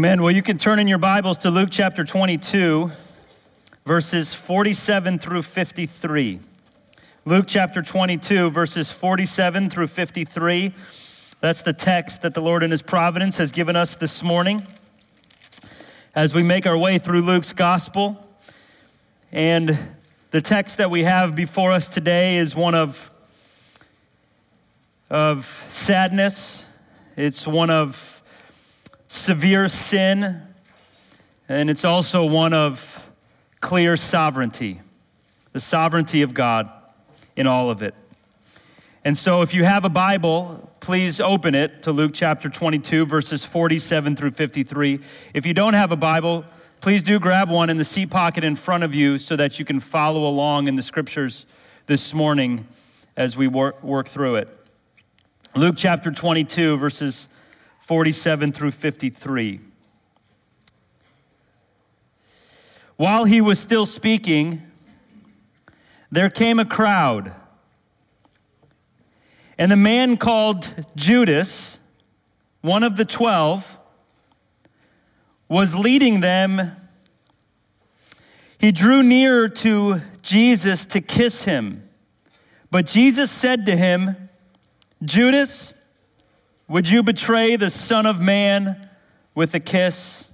Amen. Well, you can turn in your Bibles to Luke chapter 22, verses 47 through 53. Luke chapter 22, verses 47 through 53. That's the text that the Lord in His providence has given us this morning as we make our way through Luke's gospel. And the text that we have before us today is one of, of sadness, it's one of severe sin, and it's also one of clear sovereignty, the sovereignty of God in all of it. And so, if you have a Bible, please open it to Luke chapter 22, verses 47 through 53. If you don't have a Bible, please do grab one in the seat pocket in front of you so that you can follow along in the scriptures this morning as we work, work through it. Luke chapter 22, verses 47 through 53. While he was still speaking, there came a crowd. And the man called Judas, one of the twelve, was leading them. He drew near to Jesus to kiss him. But Jesus said to him, Judas, would you betray the Son of Man with a kiss?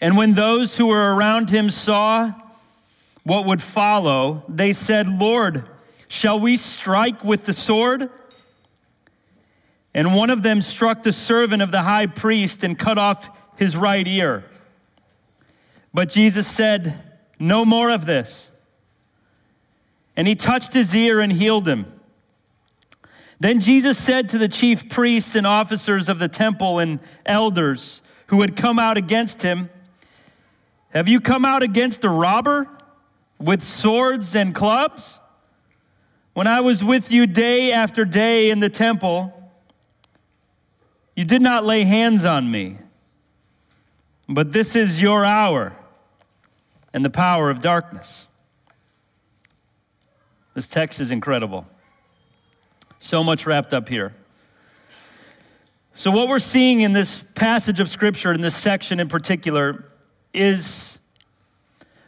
And when those who were around him saw what would follow, they said, Lord, shall we strike with the sword? And one of them struck the servant of the high priest and cut off his right ear. But Jesus said, No more of this. And he touched his ear and healed him. Then Jesus said to the chief priests and officers of the temple and elders who had come out against him, Have you come out against a robber with swords and clubs? When I was with you day after day in the temple, you did not lay hands on me. But this is your hour and the power of darkness. This text is incredible. So much wrapped up here. So, what we're seeing in this passage of Scripture, in this section in particular, is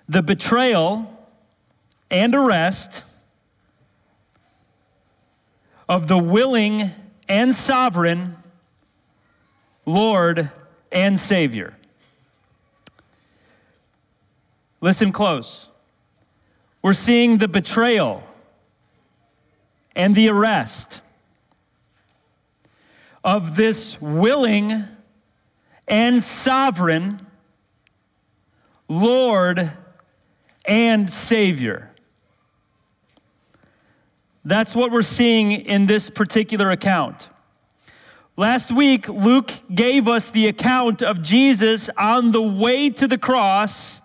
the betrayal and arrest of the willing and sovereign Lord and Savior. Listen close. We're seeing the betrayal and the arrest of this willing and sovereign Lord and Savior. That's what we're seeing in this particular account. Last week, Luke gave us the account of Jesus on the way to the cross,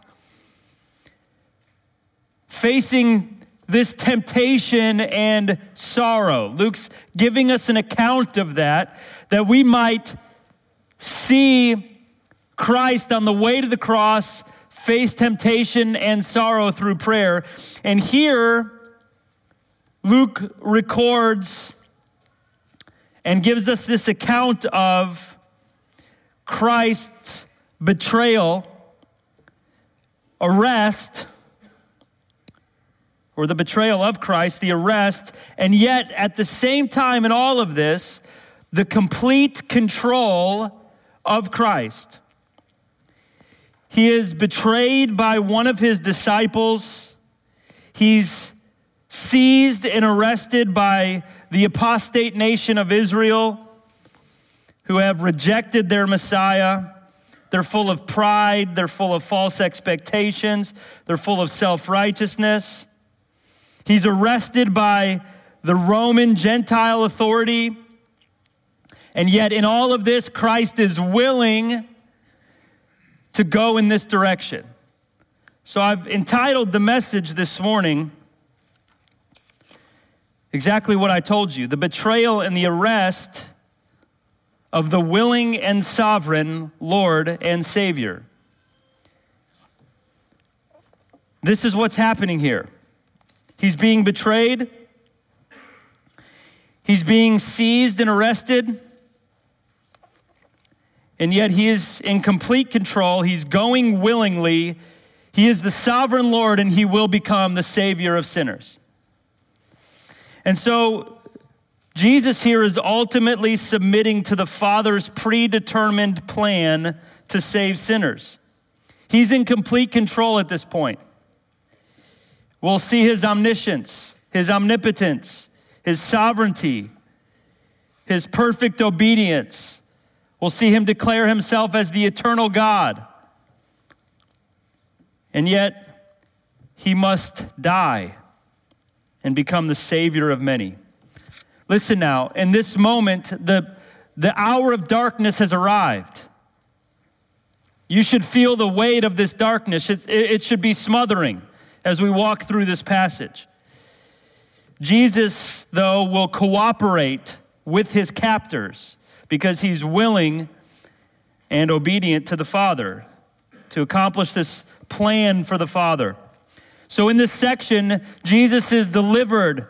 facing this temptation and sorrow. Luke's giving us an account of that, that we might see Christ on the way to the cross face temptation and sorrow through prayer. And here, Luke records and gives us this account of Christ's betrayal, arrest, or the betrayal of Christ, the arrest, and yet at the same time in all of this, the complete control of Christ. He is betrayed by one of his disciples. He's seized and arrested by the apostate nation of Israel who have rejected their Messiah. They're full of pride, they're full of false expectations, they're full of self righteousness. He's arrested by the Roman Gentile authority. And yet, in all of this, Christ is willing to go in this direction. So, I've entitled the message this morning exactly what I told you the betrayal and the arrest of the willing and sovereign Lord and Savior. This is what's happening here. He's being betrayed. He's being seized and arrested. and yet he is in complete control. He's going willingly. He is the sovereign Lord, and he will become the Savior of sinners. And so, Jesus here is ultimately submitting to the Father's predetermined plan to save sinners. He's in complete control at this point. We'll see his omniscience, his omnipotence, his sovereignty, his perfect obedience. We'll see him declare himself as the eternal God. And yet, he must die and become the Savior of many. Listen now, in this moment, the, the hour of darkness has arrived. You should feel the weight of this darkness. It, it should be smothering as we walk through this passage. Jesus, though, will cooperate with his captors because he's willing and obedient to the Father to accomplish this plan for the Father. So, in this section, Jesus is delivered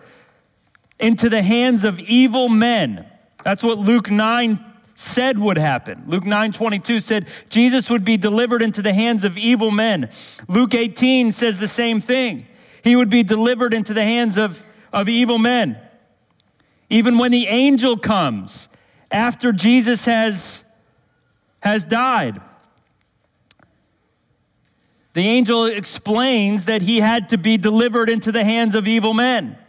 into the hands of evil men. That's what Luke 9 said would happen. Luke 9 22 said Jesus would be delivered into the hands of evil men. Luke 18 says the same thing. He would be delivered into the hands of, of evil men. Even when the angel comes after Jesus has, has died, the angel explains that he had to be delivered into the hands of evil men.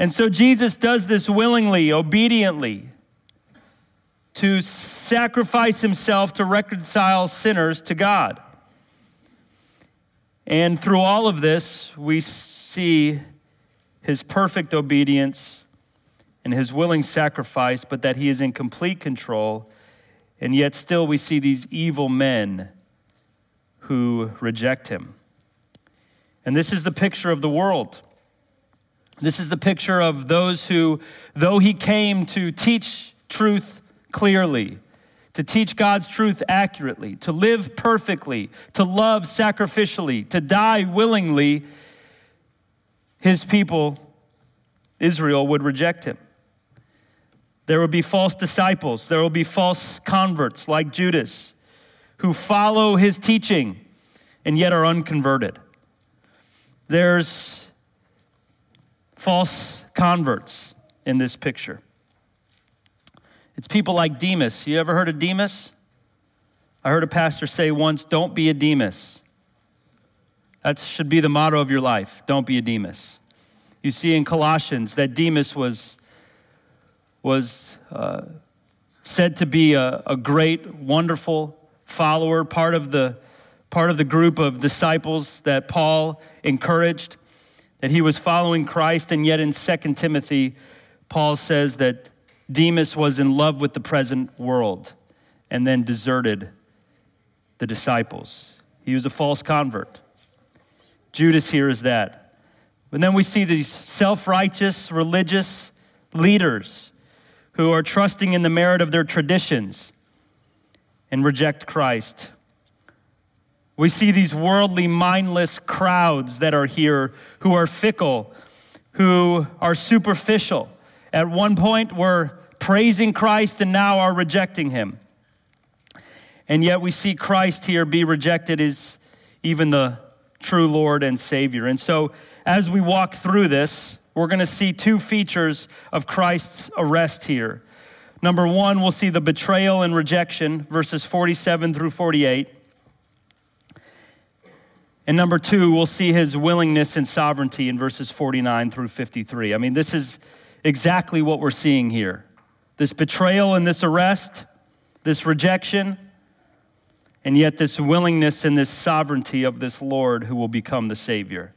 And so Jesus does this willingly, obediently to sacrifice himself to reconcile sinners to God. And through all of this, we see his perfect obedience and his willing sacrifice, but that he is in complete control. And yet, still, we see these evil men who reject him. And this is the picture of the world. This is the picture of those who, though he came to teach truth clearly, to teach God's truth accurately, to live perfectly, to love sacrificially, to die willingly, his people, Israel, would reject him. There will be false disciples, there will be false converts like Judas who follow his teaching and yet are unconverted. There's false converts in this picture. It's people like Demas. You ever heard of Demas? I heard a pastor say once, don't be a Demas. That should be the motto of your life. Don't be a Demas. You see in Colossians that Demas was, was uh, said to be a, a great, wonderful follower, part of, the, part of the group of disciples that Paul encouraged, that he was following Christ. And yet in 2 Timothy, Paul says that Demas was in love with the present world and then deserted the disciples. He was a false convert. Judas here is that. And then we see these self righteous religious leaders who are trusting in the merit of their traditions and reject Christ. We see these worldly, mindless crowds that are here who are fickle, who are superficial, at one point were praising Christ and now are rejecting him. And yet we see Christ here be rejected as even the true Lord and Savior. And so as we walk through this, we're going to see two features of Christ's arrest here. Number one, we'll see the betrayal and rejection, verses 47 through 48. And number two, we'll see his willingness and sovereignty in verses 49 through 53. I mean, this is exactly what we're seeing here this betrayal and this arrest, this rejection, and yet this willingness and this sovereignty of this Lord who will become the Savior.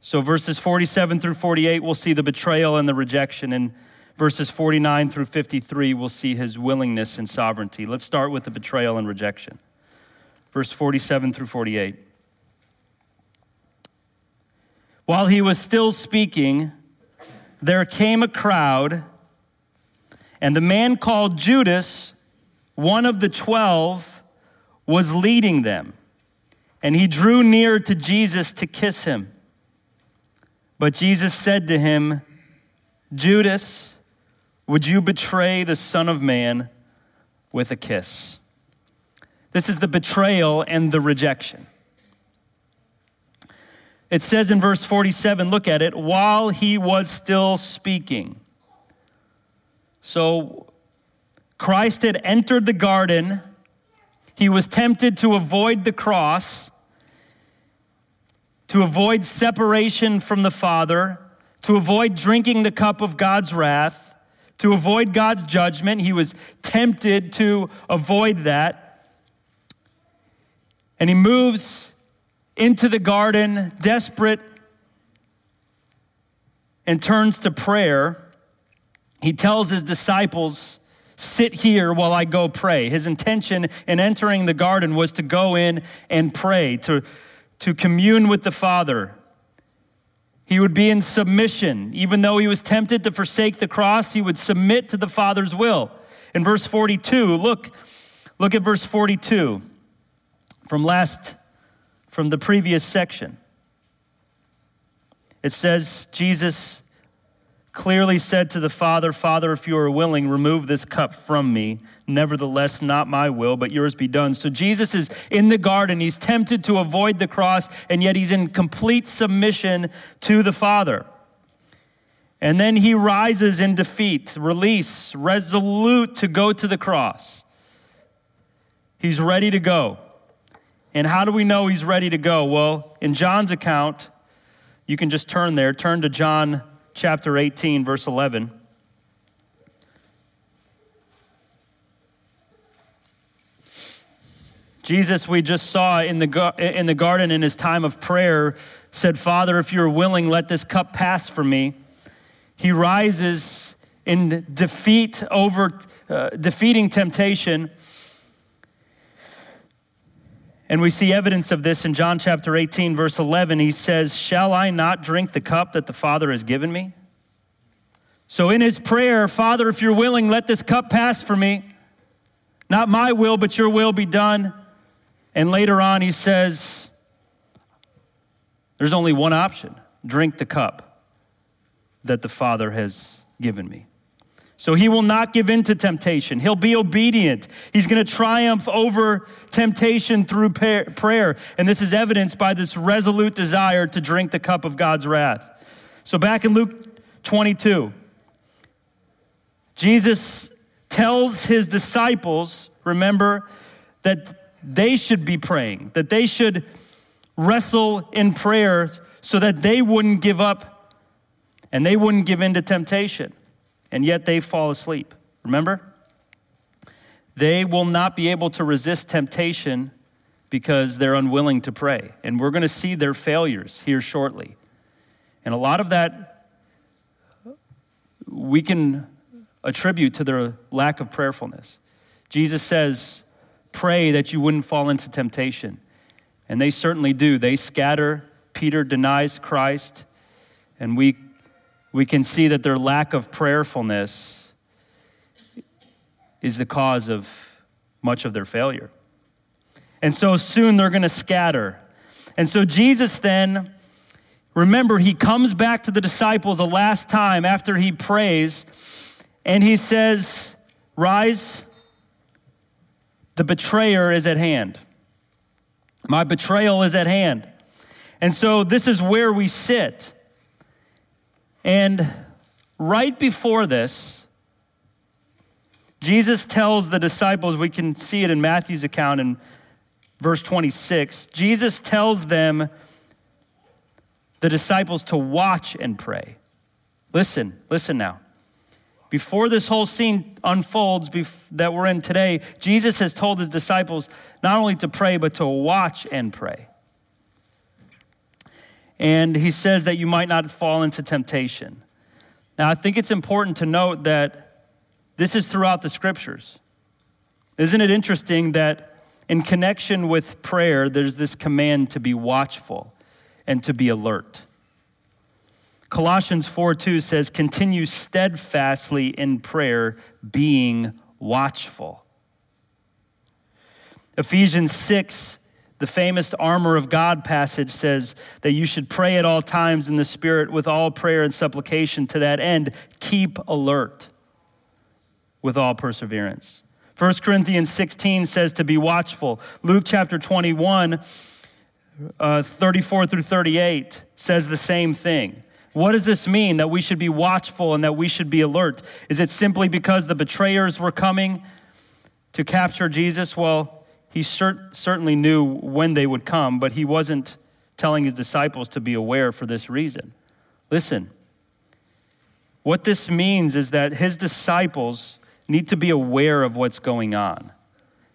So, verses 47 through 48, we'll see the betrayal and the rejection. And verses 49 through 53, we'll see his willingness and sovereignty. Let's start with the betrayal and rejection. Verse 47 through 48. While he was still speaking, there came a crowd, and the man called Judas, one of the twelve, was leading them. And he drew near to Jesus to kiss him. But Jesus said to him, Judas, would you betray the Son of Man with a kiss. This is the betrayal and the rejection. It says in verse 47, look at it, while he was still speaking. So Christ had entered the garden. He was tempted to avoid the cross, to avoid separation from the Father, to avoid drinking the cup of God's wrath, to avoid God's judgment. He was tempted to avoid that. And he moves into the garden, desperate, and turns to prayer. He tells his disciples, Sit here while I go pray. His intention in entering the garden was to go in and pray, to, to commune with the Father. He would be in submission. Even though he was tempted to forsake the cross, he would submit to the Father's will. In verse 42, look, look at verse 42 from last from the previous section. It says Jesus clearly said to the Father, Father, if you are willing, remove this cup from me. Nevertheless, not my will, but yours be done. So Jesus is in the garden. He's tempted to avoid the cross, and yet he's in complete submission to the Father. And then he rises in defeat, release, resolute to go to the cross. He's ready to go. And how do we know he's ready to go? Well, in John's account, you can just turn there, turn to John chapter 18, verse 11. Jesus, we just saw in the, in the garden in his time of prayer, said, Father, if you're willing, let this cup pass from me. He rises in defeat over uh, defeating temptation and we see evidence of this in John chapter 18, verse 11. He says, Shall I not drink the cup that the Father has given me? So in his prayer, Father, if you're willing, let this cup pass for me. Not my will, but your will be done. And later on, he says, There's only one option drink the cup that the Father has given me. So he will not give in to temptation. He'll be obedient. He's going to triumph over temptation through prayer. And this is evidenced by this resolute desire to drink the cup of God's wrath. So back in Luke 22, Jesus tells his disciples, remember, that they should be praying, that they should wrestle in prayer so that they wouldn't give up and they wouldn't give in to temptation and yet they fall asleep. Remember? They will not be able to resist temptation because they're unwilling to pray. And we're going to see their failures here shortly. And a lot of that we can attribute to their lack of prayerfulness. Jesus says, Pray that you wouldn't fall into temptation. And they certainly do. They scatter. Peter denies Christ. And we we can see that their lack of prayerfulness is the cause of much of their failure. And so soon they're going to scatter. And so Jesus then, remember, he comes back to the disciples a last time after he prays, and he says, Rise, the betrayer is at hand. My betrayal is at hand. And so this is where we sit. And right before this, Jesus tells the disciples, we can see it in Matthew's account in verse 26. Jesus tells them, the disciples, to watch and pray. Listen, listen now. Before this whole scene unfolds that we're in today, Jesus has told his disciples not only to pray, but to watch and pray. And he says that you might not fall into temptation. Now, I think it's important to note that this is throughout the scriptures. Isn't it interesting that in connection with prayer, there's this command to be watchful and to be alert? Colossians 4 2 says, Continue steadfastly in prayer, being watchful. Ephesians 6 the famous armor of God passage says that you should pray at all times in the Spirit with all prayer and supplication. To that end, keep alert with all perseverance. 1 Corinthians 16 says to be watchful. Luke chapter 21, uh, 34 through 38 says the same thing. What does this mean that we should be watchful and that we should be alert? Is it simply because the betrayers were coming to capture Jesus? Well, he cert- certainly knew when they would come, but he wasn't telling his disciples to be aware for this reason. Listen, what this means is that his disciples need to be aware of what's going on.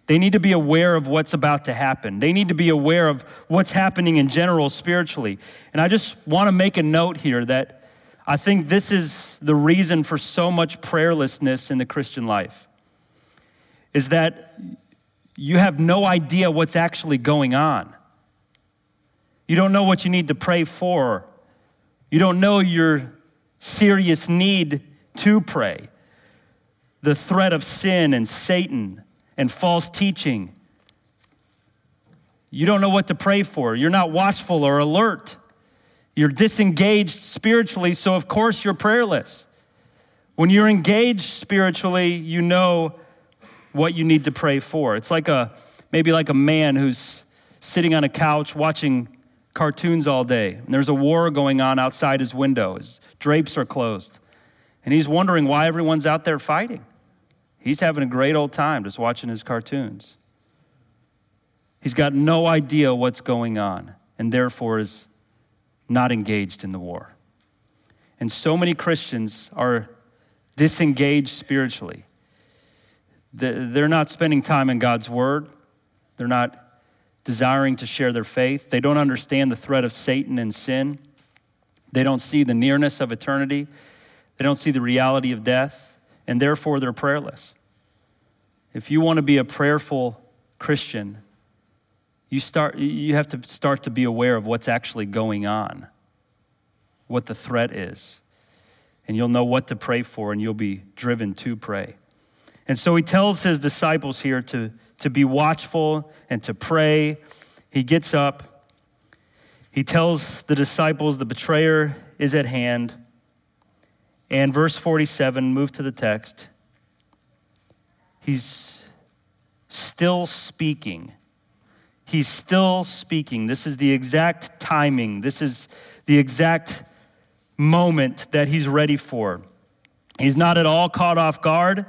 They need to be aware of what's about to happen. They need to be aware of what's happening in general spiritually. And I just want to make a note here that I think this is the reason for so much prayerlessness in the Christian life. Is that you have no idea what's actually going on. You don't know what you need to pray for. You don't know your serious need to pray the threat of sin and Satan and false teaching. You don't know what to pray for. You're not watchful or alert. You're disengaged spiritually, so of course you're prayerless. When you're engaged spiritually, you know what you need to pray for. It's like a maybe like a man who's sitting on a couch watching cartoons all day, and there's a war going on outside his window. His drapes are closed. And he's wondering why everyone's out there fighting. He's having a great old time just watching his cartoons. He's got no idea what's going on and therefore is not engaged in the war. And so many Christians are disengaged spiritually. They're not spending time in God's word. They're not desiring to share their faith. They don't understand the threat of Satan and sin. They don't see the nearness of eternity. They don't see the reality of death and therefore they're prayerless. If you want to be a prayerful Christian, you, start, you have to start to be aware of what's actually going on, what the threat is. And you'll know what to pray for, and you'll be driven to pray. And so he tells his disciples here to, to be watchful and to pray. He gets up. He tells the disciples the betrayer is at hand. And verse 47, move to the text. He's still speaking. He's still speaking. This is the exact timing. This is the exact moment that he's ready for. He's not at all caught off guard.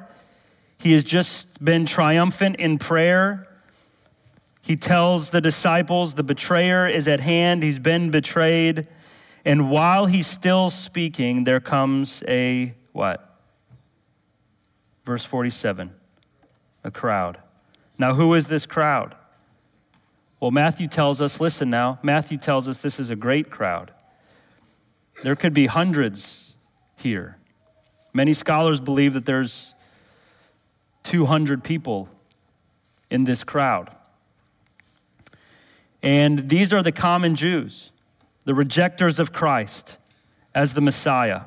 He has just been triumphant in prayer. He tells the disciples the betrayer is at hand. He's been betrayed. And while he's still speaking, there comes a what? Verse 47 a crowd. Now, who is this crowd? Well, Matthew tells us, listen now, Matthew tells us this is a great crowd. There could be hundreds here. Many scholars believe that there's 200 people in this crowd. And these are the common Jews the rejectors of Christ as the Messiah.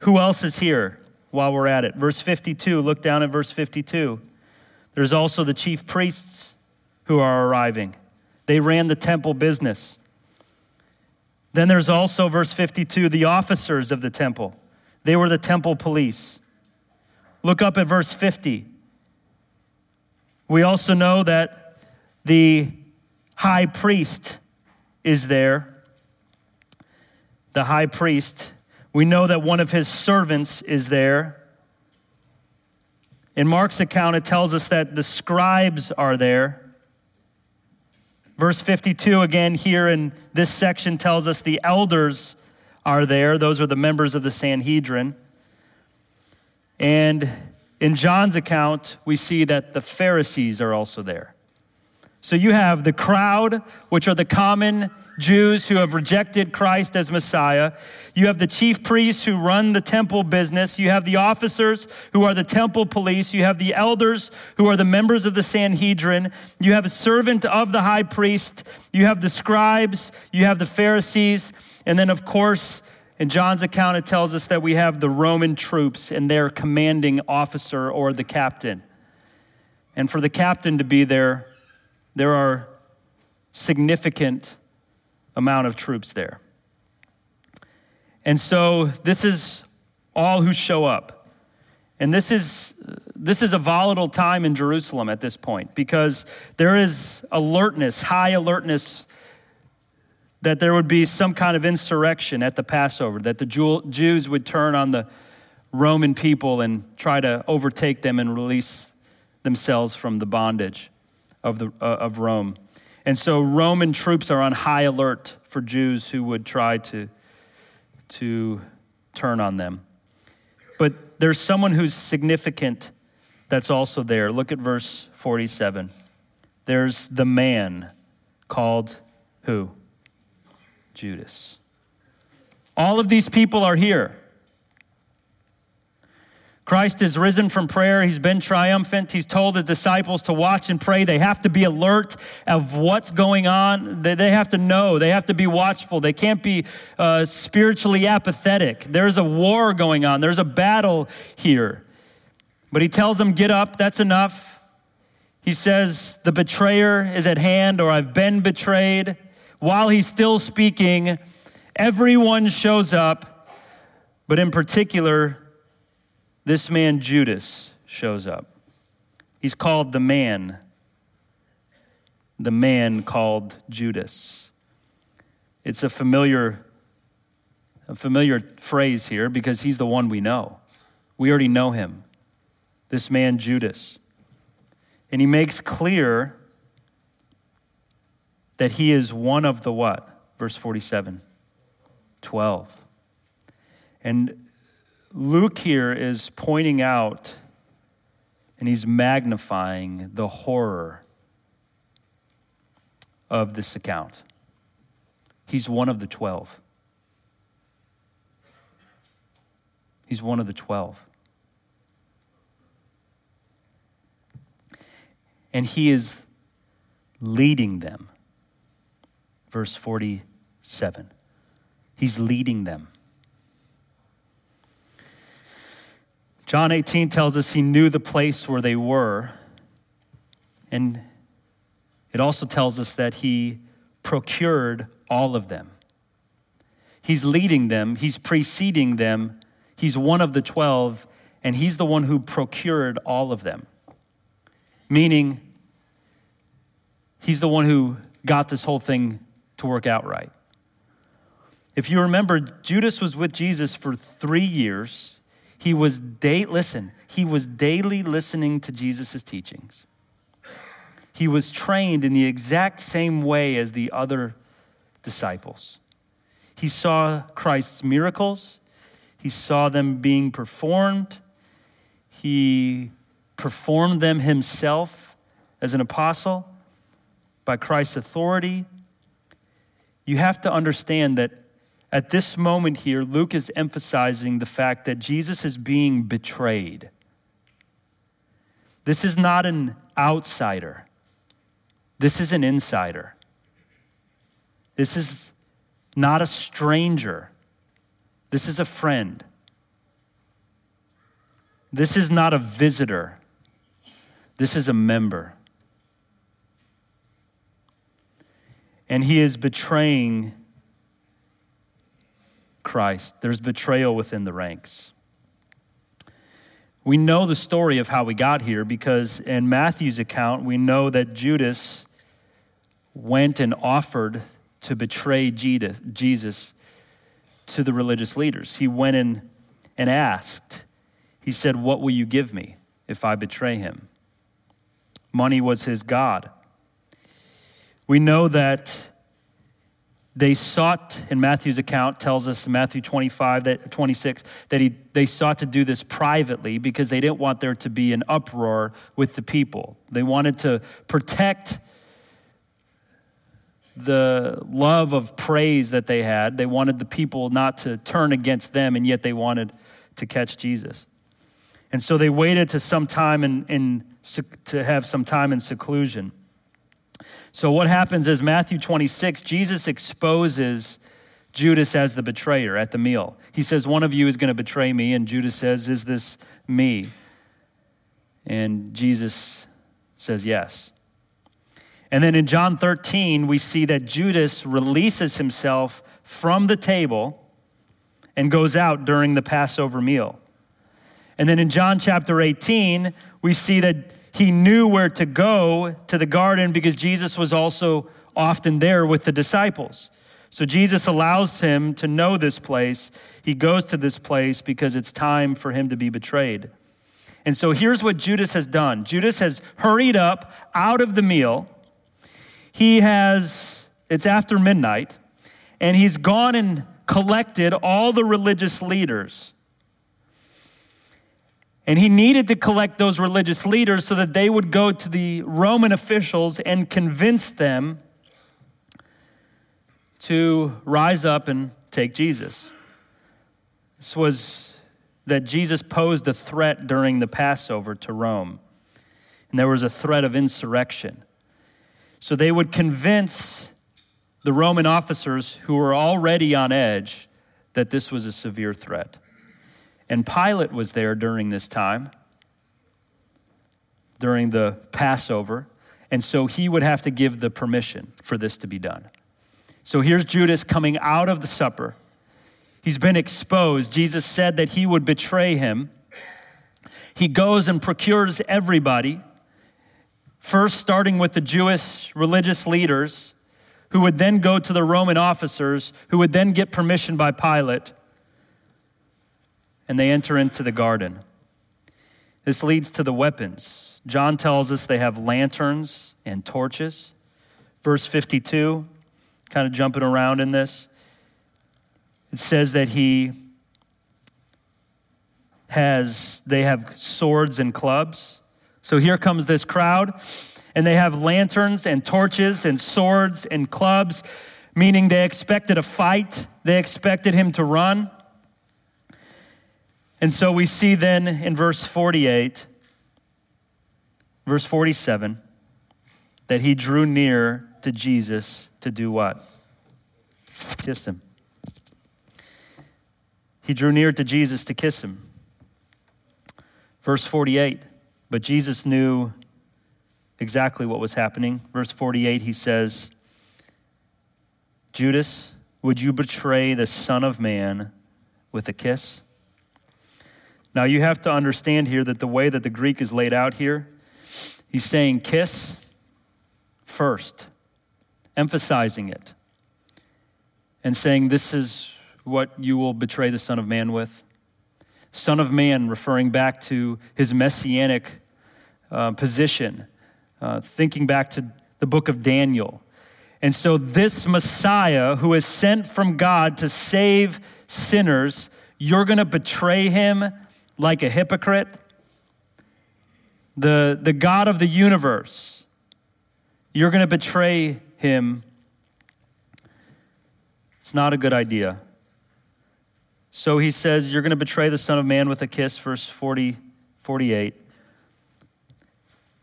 Who else is here while we're at it? Verse 52, look down at verse 52. There's also the chief priests who are arriving. They ran the temple business. Then there's also, verse 52, the officers of the temple. They were the temple police. Look up at verse 50. We also know that the high priest is there, the high priest. We know that one of his servants is there. In Mark's account, it tells us that the scribes are there. Verse 52, again, here in this section, tells us the elders are there. Those are the members of the Sanhedrin. And in John's account, we see that the Pharisees are also there. So you have the crowd, which are the common Jews who have rejected Christ as Messiah. You have the chief priests who run the temple business. You have the officers who are the temple police. You have the elders who are the members of the Sanhedrin. You have a servant of the high priest. You have the scribes. You have the Pharisees. And then, of course, in John's account, it tells us that we have the Roman troops and their commanding officer or the captain. And for the captain to be there, there are significant amount of troops there. And so this is all who show up. And this is this is a volatile time in Jerusalem at this point because there is alertness, high alertness that there would be some kind of insurrection at the Passover, that the Jews would turn on the Roman people and try to overtake them and release themselves from the bondage of, the, uh, of Rome. And so Roman troops are on high alert for Jews who would try to, to turn on them. But there's someone who's significant that's also there. Look at verse 47. There's the man called who? Judas. All of these people are here. Christ is risen from prayer. He's been triumphant. He's told his disciples to watch and pray. They have to be alert of what's going on. They have to know. They have to be watchful. They can't be uh, spiritually apathetic. There's a war going on, there's a battle here. But he tells them, Get up, that's enough. He says, The betrayer is at hand, or I've been betrayed. While he's still speaking, everyone shows up, but in particular, this man Judas shows up. He's called the man, the man called Judas. It's a familiar, a familiar phrase here because he's the one we know. We already know him, this man Judas. And he makes clear that he is one of the what? Verse 47 12. And Luke here is pointing out and he's magnifying the horror of this account. He's one of the 12. He's one of the 12. And he is leading them. Verse 47. He's leading them. John 18 tells us he knew the place where they were. And it also tells us that he procured all of them. He's leading them, he's preceding them, he's one of the 12, and he's the one who procured all of them. Meaning, he's the one who got this whole thing to work out right. If you remember, Judas was with Jesus for three years. He was day listen, he was daily listening to Jesus' teachings. He was trained in the exact same way as the other disciples. He saw Christ's miracles, he saw them being performed, he performed them himself as an apostle by Christ's authority. You have to understand that at this moment here, Luke is emphasizing the fact that Jesus is being betrayed. This is not an outsider, this is an insider. This is not a stranger, this is a friend. This is not a visitor, this is a member. And he is betraying Christ, there's betrayal within the ranks. We know the story of how we got here because in Matthew's account, we know that Judas went and offered to betray Jesus to the religious leaders. He went in and asked, He said, What will you give me if I betray him? Money was his God. We know that they sought, in Matthew's account tells us in Matthew 25, that 26, that he, they sought to do this privately because they didn't want there to be an uproar with the people. They wanted to protect the love of praise that they had. They wanted the people not to turn against them, and yet they wanted to catch Jesus. And so they waited to some time in, in to have some time in seclusion. So, what happens is Matthew 26, Jesus exposes Judas as the betrayer at the meal. He says, One of you is going to betray me. And Judas says, Is this me? And Jesus says, Yes. And then in John 13, we see that Judas releases himself from the table and goes out during the Passover meal. And then in John chapter 18, we see that he knew where to go to the garden because Jesus was also often there with the disciples. So Jesus allows him to know this place. He goes to this place because it's time for him to be betrayed. And so here's what Judas has done Judas has hurried up out of the meal. He has, it's after midnight, and he's gone and collected all the religious leaders. And he needed to collect those religious leaders so that they would go to the Roman officials and convince them to rise up and take Jesus. This was that Jesus posed a threat during the Passover to Rome, and there was a threat of insurrection. So they would convince the Roman officers who were already on edge that this was a severe threat. And Pilate was there during this time, during the Passover, and so he would have to give the permission for this to be done. So here's Judas coming out of the supper. He's been exposed. Jesus said that he would betray him. He goes and procures everybody, first starting with the Jewish religious leaders, who would then go to the Roman officers, who would then get permission by Pilate and they enter into the garden. This leads to the weapons. John tells us they have lanterns and torches. Verse 52, kind of jumping around in this, it says that he has, they have swords and clubs. So here comes this crowd, and they have lanterns and torches and swords and clubs, meaning they expected a fight, they expected him to run. And so we see then in verse 48, verse 47, that he drew near to Jesus to do what? Kiss him. He drew near to Jesus to kiss him. Verse 48, but Jesus knew exactly what was happening. Verse 48, he says, Judas, would you betray the Son of Man with a kiss? Now, you have to understand here that the way that the Greek is laid out here, he's saying kiss first, emphasizing it, and saying, This is what you will betray the Son of Man with. Son of Man, referring back to his messianic uh, position, uh, thinking back to the book of Daniel. And so, this Messiah who is sent from God to save sinners, you're going to betray him like a hypocrite, the, the God of the universe, you're going to betray him. It's not a good idea. So he says, You're going to betray the Son of Man with a kiss, verse 40, 48.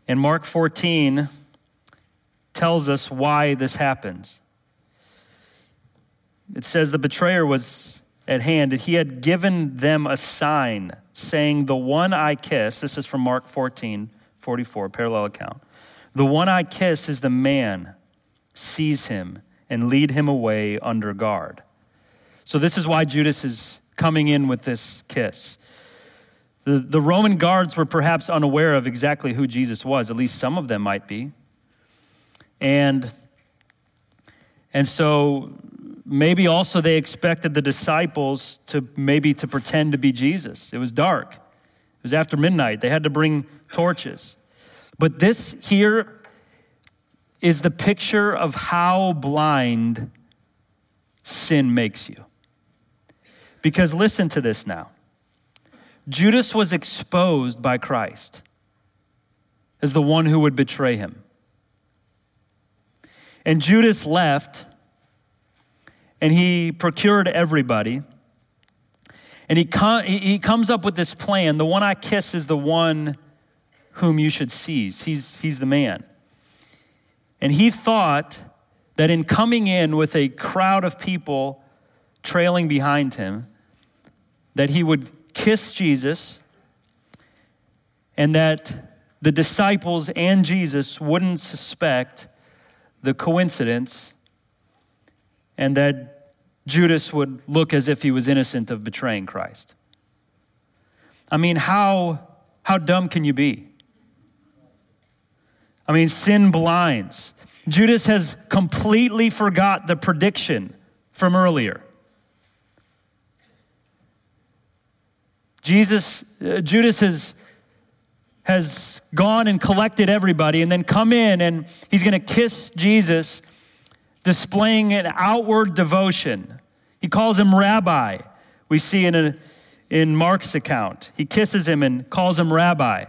And Mark 14 tells us why this happens. It says the betrayer was at hand, and he had given them a sign saying, The one I kiss, this is from Mark 14, 44, parallel account. The one I kiss is the man, seize him and lead him away under guard. So, this is why Judas is coming in with this kiss. The, the Roman guards were perhaps unaware of exactly who Jesus was, at least some of them might be. And, and so maybe also they expected the disciples to maybe to pretend to be Jesus. It was dark. It was after midnight. They had to bring torches. But this here is the picture of how blind sin makes you. Because listen to this now. Judas was exposed by Christ as the one who would betray him. And Judas left and he procured everybody. And he, com- he comes up with this plan. The one I kiss is the one whom you should seize. He's, he's the man. And he thought that in coming in with a crowd of people trailing behind him, that he would kiss Jesus and that the disciples and Jesus wouldn't suspect the coincidence and that Judas would look as if he was innocent of betraying Christ. I mean, how, how dumb can you be? I mean, sin blinds. Judas has completely forgot the prediction from earlier. Jesus, uh, Judas has, has gone and collected everybody and then come in and he's going to kiss Jesus, displaying an outward devotion. He calls him rabbi. We see in, a, in Mark's account. He kisses him and calls him rabbi.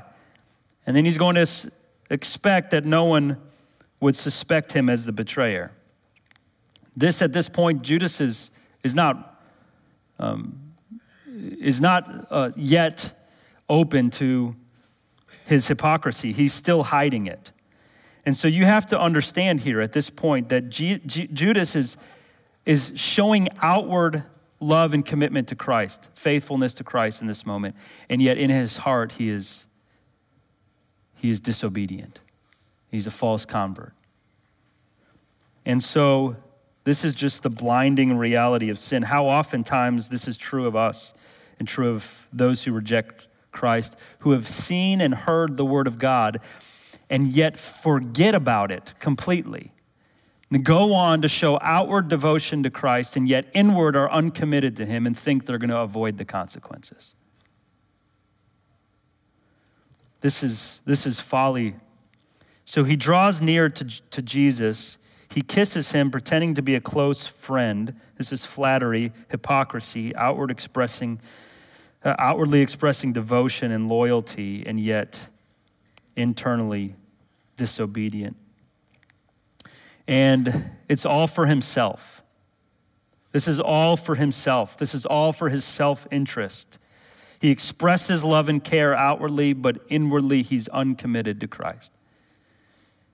And then he's going to expect that no one would suspect him as the betrayer. This, at this point, Judas is, is not, um, is not uh, yet open to his hypocrisy. He's still hiding it. And so you have to understand here at this point that G- G- Judas is, is showing outward love and commitment to Christ, faithfulness to Christ in this moment. And yet in his heart, he is, he is disobedient. He's a false convert. And so, this is just the blinding reality of sin. How oftentimes this is true of us and true of those who reject Christ, who have seen and heard the Word of God and yet forget about it completely. And go on to show outward devotion to Christ and yet inward are uncommitted to Him and think they're going to avoid the consequences. This is, this is folly so he draws near to, to Jesus. He kisses him, pretending to be a close friend. This is flattery, hypocrisy, outward expressing, uh, outwardly expressing devotion and loyalty, and yet internally disobedient. And it's all for himself. This is all for himself. This is all for his self interest. He expresses love and care outwardly, but inwardly he's uncommitted to Christ.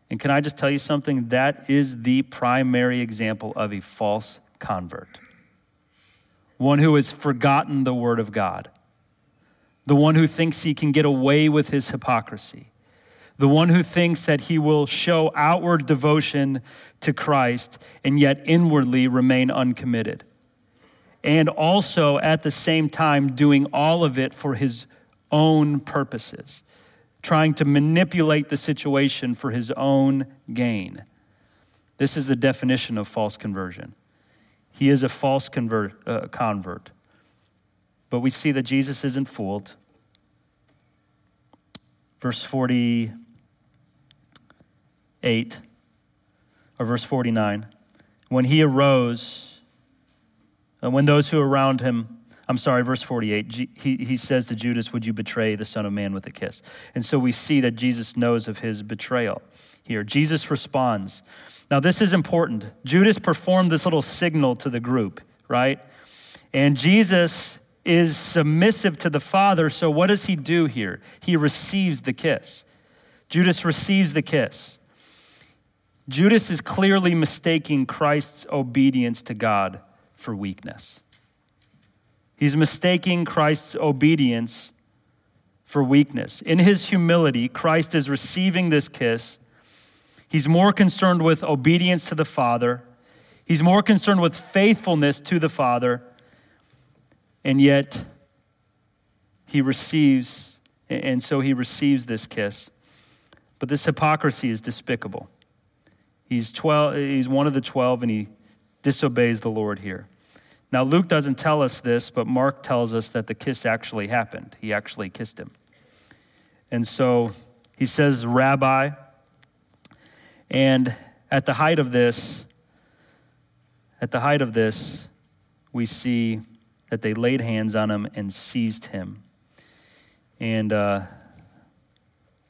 And can I just tell you something? That is the primary example of a false convert. One who has forgotten the Word of God. The one who thinks he can get away with his hypocrisy. The one who thinks that he will show outward devotion to Christ and yet inwardly remain uncommitted. And also at the same time doing all of it for his own purposes trying to manipulate the situation for his own gain. This is the definition of false conversion. He is a false convert, uh, convert. But we see that Jesus isn't fooled. Verse 48, or verse 49. When he arose, and uh, when those who were around him I'm sorry, verse 48, he, he says to Judas, Would you betray the Son of Man with a kiss? And so we see that Jesus knows of his betrayal here. Jesus responds. Now, this is important. Judas performed this little signal to the group, right? And Jesus is submissive to the Father, so what does he do here? He receives the kiss. Judas receives the kiss. Judas is clearly mistaking Christ's obedience to God for weakness. He's mistaking Christ's obedience for weakness. In his humility, Christ is receiving this kiss. He's more concerned with obedience to the Father, he's more concerned with faithfulness to the Father, and yet he receives, and so he receives this kiss. But this hypocrisy is despicable. He's, 12, he's one of the 12, and he disobeys the Lord here. Now, Luke doesn't tell us this, but Mark tells us that the kiss actually happened. He actually kissed him. And so he says, Rabbi. And at the height of this, at the height of this, we see that they laid hands on him and seized him. And, uh,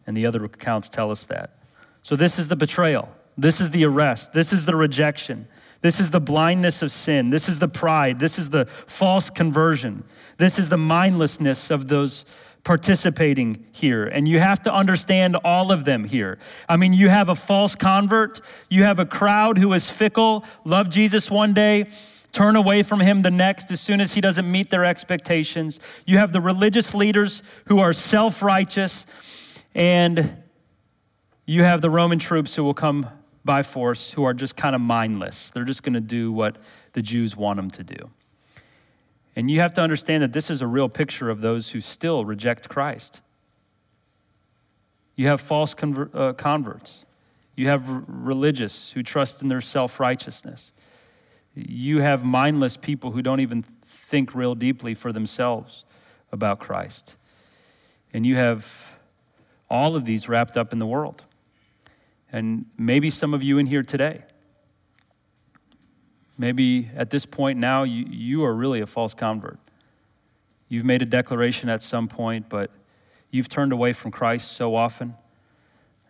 and the other accounts tell us that. So this is the betrayal. This is the arrest. This is the rejection. This is the blindness of sin. This is the pride. This is the false conversion. This is the mindlessness of those participating here. And you have to understand all of them here. I mean, you have a false convert, you have a crowd who is fickle, love Jesus one day, turn away from him the next as soon as he doesn't meet their expectations. You have the religious leaders who are self righteous, and you have the Roman troops who will come by force who are just kind of mindless. They're just going to do what the Jews want them to do. And you have to understand that this is a real picture of those who still reject Christ. You have false conver- uh, converts. You have r- religious who trust in their self righteousness. You have mindless people who don't even think real deeply for themselves about Christ. And you have all of these wrapped up in the world. And maybe some of you in here today, maybe at this point now, you, you are really a false convert. You've made a declaration at some point, but you've turned away from Christ so often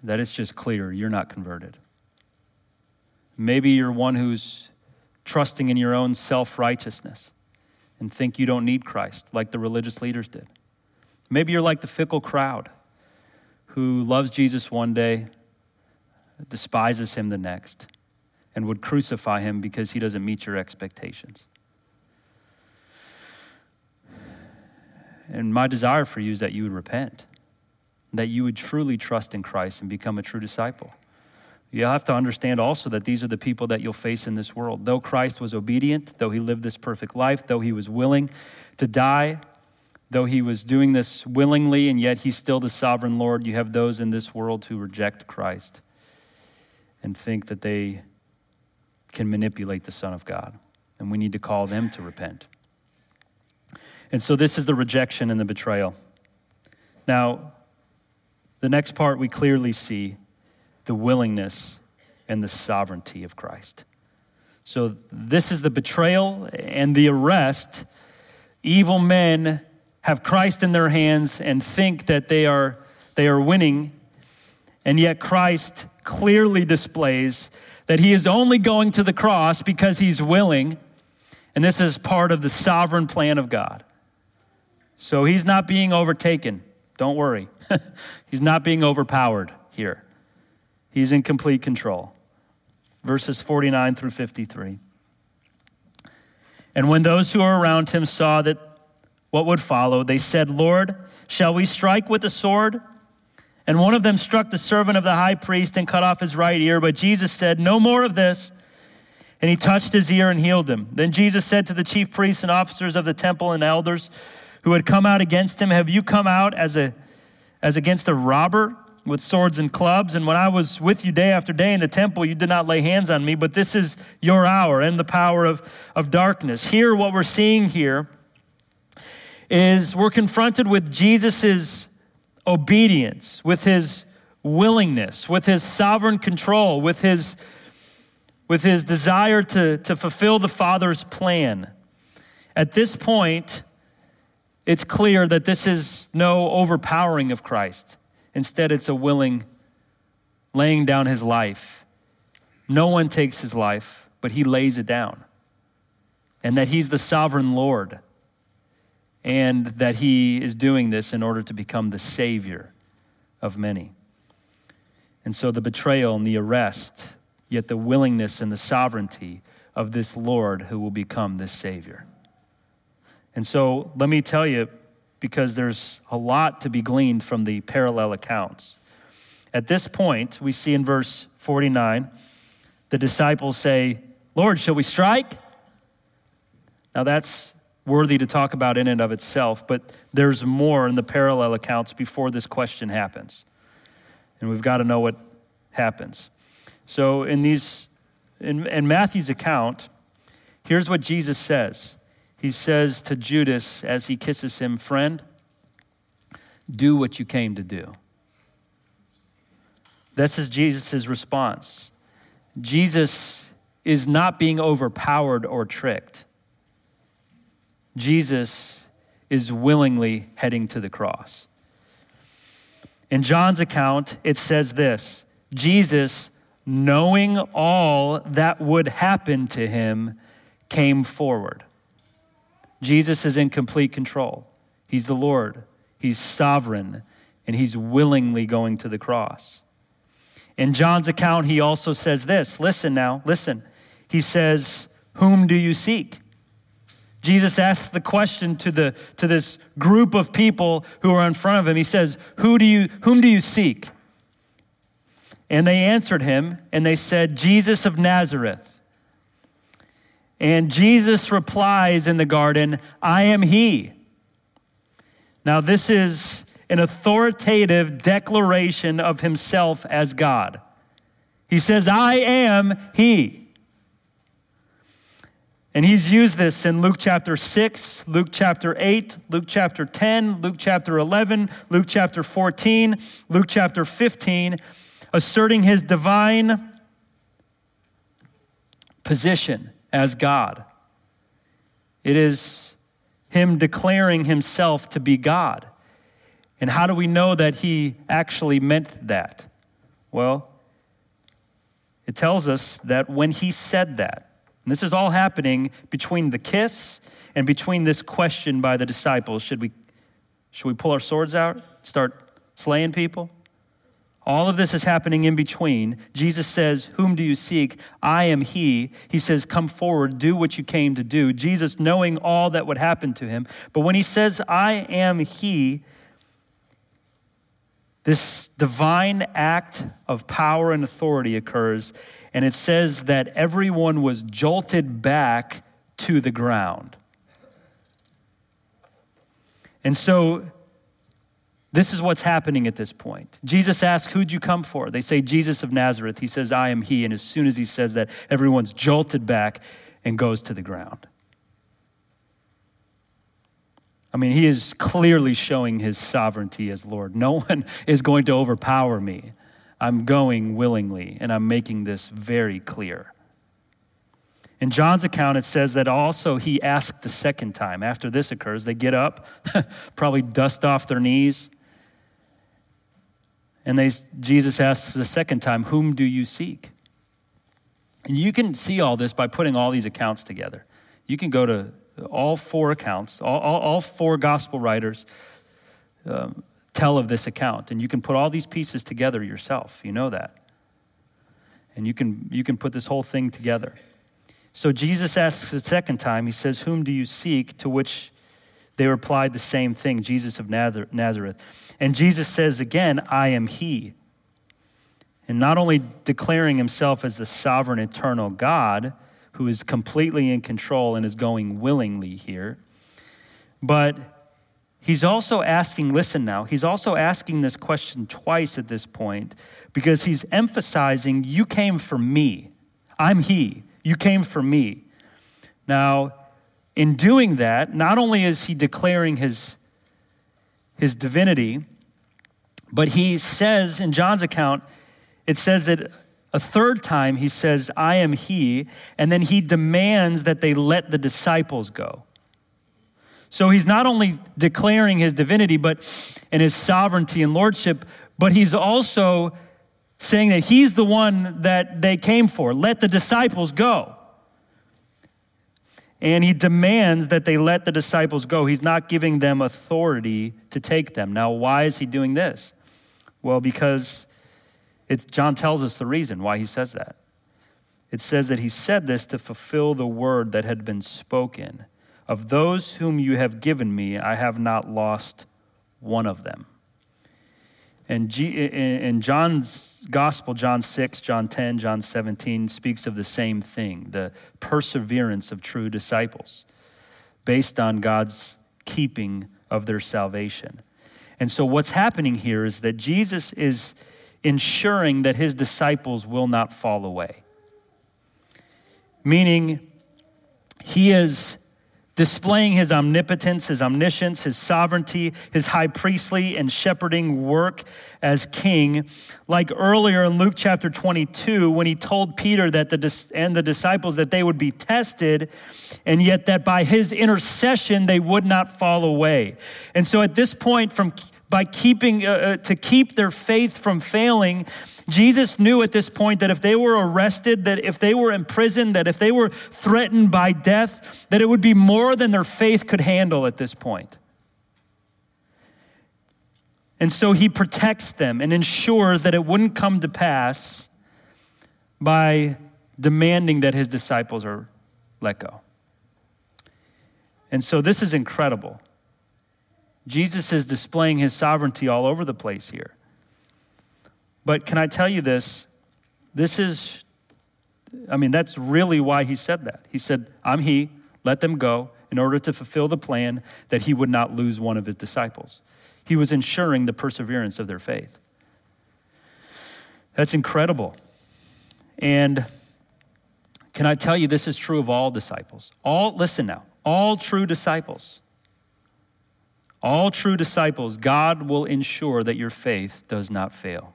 that it's just clear you're not converted. Maybe you're one who's trusting in your own self righteousness and think you don't need Christ like the religious leaders did. Maybe you're like the fickle crowd who loves Jesus one day, despises him the next, and would crucify him because he doesn't meet your expectations. And my desire for you is that you would repent, that you would truly trust in Christ and become a true disciple. You have to understand also that these are the people that you'll face in this world. Though Christ was obedient, though he lived this perfect life, though he was willing to die, though he was doing this willingly, and yet he's still the sovereign Lord, you have those in this world who reject Christ and think that they can manipulate the Son of God. And we need to call them to repent. And so this is the rejection and the betrayal. Now, the next part we clearly see the willingness and the sovereignty of Christ. So, this is the betrayal and the arrest. Evil men have Christ in their hands and think that they are, they are winning, and yet Christ clearly displays that he is only going to the cross because he's willing, and this is part of the sovereign plan of God. So, he's not being overtaken. Don't worry. he's not being overpowered here. He's in complete control. Verses 49 through 53. And when those who were around him saw that what would follow, they said, Lord, shall we strike with the sword? And one of them struck the servant of the high priest and cut off his right ear. But Jesus said, No more of this. And he touched his ear and healed him. Then Jesus said to the chief priests and officers of the temple and elders who had come out against him, Have you come out as, a, as against a robber with swords and clubs. And when I was with you day after day in the temple, you did not lay hands on me, but this is your hour and the power of, of darkness. Here, what we're seeing here is we're confronted with Jesus' obedience, with his willingness, with his sovereign control, with his, with his desire to, to fulfill the Father's plan. At this point, it's clear that this is no overpowering of Christ. Instead, it's a willing laying down his life. No one takes his life, but he lays it down. And that he's the sovereign Lord. And that he is doing this in order to become the Savior of many. And so the betrayal and the arrest, yet the willingness and the sovereignty of this Lord who will become this Savior. And so let me tell you, because there's a lot to be gleaned from the parallel accounts. At this point, we see in verse 49, the disciples say, Lord, shall we strike? Now that's worthy to talk about in and of itself, but there's more in the parallel accounts before this question happens. And we've got to know what happens. So in these in, in Matthew's account, here's what Jesus says he says to Judas as he kisses him, Friend, do what you came to do. This is Jesus' response. Jesus is not being overpowered or tricked. Jesus is willingly heading to the cross. In John's account, it says this Jesus, knowing all that would happen to him, came forward. Jesus is in complete control. He's the Lord, He's sovereign, and He's willingly going to the cross. In John's account, he also says this listen now, listen. He says, Whom do you seek? Jesus asks the question to, the, to this group of people who are in front of him. He says, Who do you, Whom do you seek? And they answered him, and they said, Jesus of Nazareth. And Jesus replies in the garden, I am he. Now, this is an authoritative declaration of himself as God. He says, I am He. And he's used this in Luke chapter 6, Luke chapter 8, Luke chapter 10, Luke chapter 11, Luke chapter 14, Luke chapter 15, asserting his divine position as God. It is him declaring himself to be God. And how do we know that he actually meant that? Well, it tells us that when he said that, and this is all happening between the kiss and between this question by the disciples should we, should we pull our swords out, start slaying people? All of this is happening in between. Jesus says, Whom do you seek? I am he. He says, Come forward, do what you came to do. Jesus, knowing all that would happen to him. But when he says, I am he, this divine act of power and authority occurs, and it says that everyone was jolted back to the ground. And so this is what's happening at this point. Jesus asks, Who'd you come for? They say, Jesus of Nazareth. He says, I am he. And as soon as he says that, everyone's jolted back and goes to the ground. I mean, he is clearly showing his sovereignty as Lord. No one is going to overpower me. I'm going willingly, and I'm making this very clear. In John's account, it says that also he asked the second time. After this occurs, they get up, probably dust off their knees, and they, Jesus asks the second time, Whom do you seek? And you can see all this by putting all these accounts together. You can go to all four accounts, all, all, all four gospel writers um, tell of this account, and you can put all these pieces together yourself. You know that. And you can, you can put this whole thing together. So Jesus asks a second time, He says, Whom do you seek? To which they replied the same thing Jesus of Nazareth. And Jesus says again, I am He. And not only declaring himself as the sovereign, eternal God who is completely in control and is going willingly here, but he's also asking, listen now, he's also asking this question twice at this point because he's emphasizing, You came for me. I'm He. You came for me. Now, in doing that, not only is he declaring his, his divinity, but he says in John's account, it says that a third time he says, I am he, and then he demands that they let the disciples go. So he's not only declaring his divinity but and his sovereignty and lordship, but he's also saying that he's the one that they came for. Let the disciples go and he demands that they let the disciples go. He's not giving them authority to take them. Now, why is he doing this? Well, because it's, John tells us the reason why he says that. It says that he said this to fulfill the word that had been spoken. Of those whom you have given me, I have not lost one of them. And in John's gospel, John 6, John 10, John 17, speaks of the same thing the perseverance of true disciples based on God's keeping of their salvation. And so, what's happening here is that Jesus is ensuring that his disciples will not fall away. Meaning, he is displaying his omnipotence, his omniscience, his sovereignty, his high priestly and shepherding work as king. Like earlier in Luke chapter 22, when he told Peter that the, and the disciples that they would be tested, and yet that by his intercession they would not fall away. And so at this point, from by keeping uh, uh to keep their faith from failing, Jesus knew at this point that if they were arrested, that if they were imprisoned, that if they were threatened by death, that it would be more than their faith could handle at this point. And so he protects them and ensures that it wouldn't come to pass by demanding that his disciples are let go. And so this is incredible. Jesus is displaying his sovereignty all over the place here. But can I tell you this? This is, I mean, that's really why he said that. He said, I'm he, let them go, in order to fulfill the plan that he would not lose one of his disciples. He was ensuring the perseverance of their faith. That's incredible. And can I tell you, this is true of all disciples? All, listen now, all true disciples, all true disciples, God will ensure that your faith does not fail.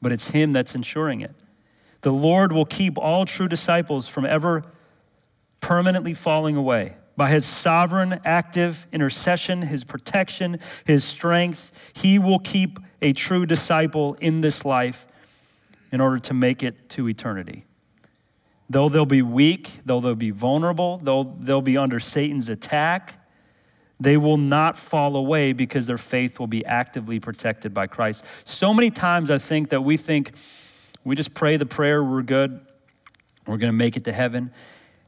But it's Him that's ensuring it. The Lord will keep all true disciples from ever permanently falling away. By his sovereign, active intercession, his protection, his strength, he will keep a true disciple in this life in order to make it to eternity. Though they'll be weak, though they'll be vulnerable, though they'll be under Satan's attack, they will not fall away because their faith will be actively protected by Christ. So many times I think that we think we just pray the prayer, we're good, we're going to make it to heaven.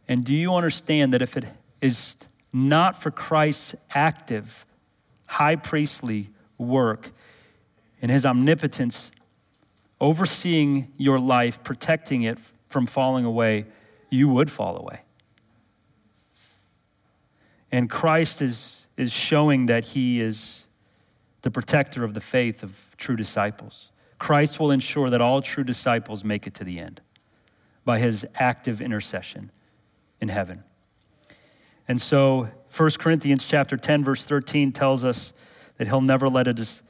And do you understand that if it is not for Christ's active, high priestly work and his omnipotence overseeing your life, protecting it from falling away, you would fall away. And Christ is, is showing that he is the protector of the faith of true disciples. Christ will ensure that all true disciples make it to the end by his active intercession in heaven. And so 1 Corinthians chapter 10 verse 13 tells us that he'll never let his,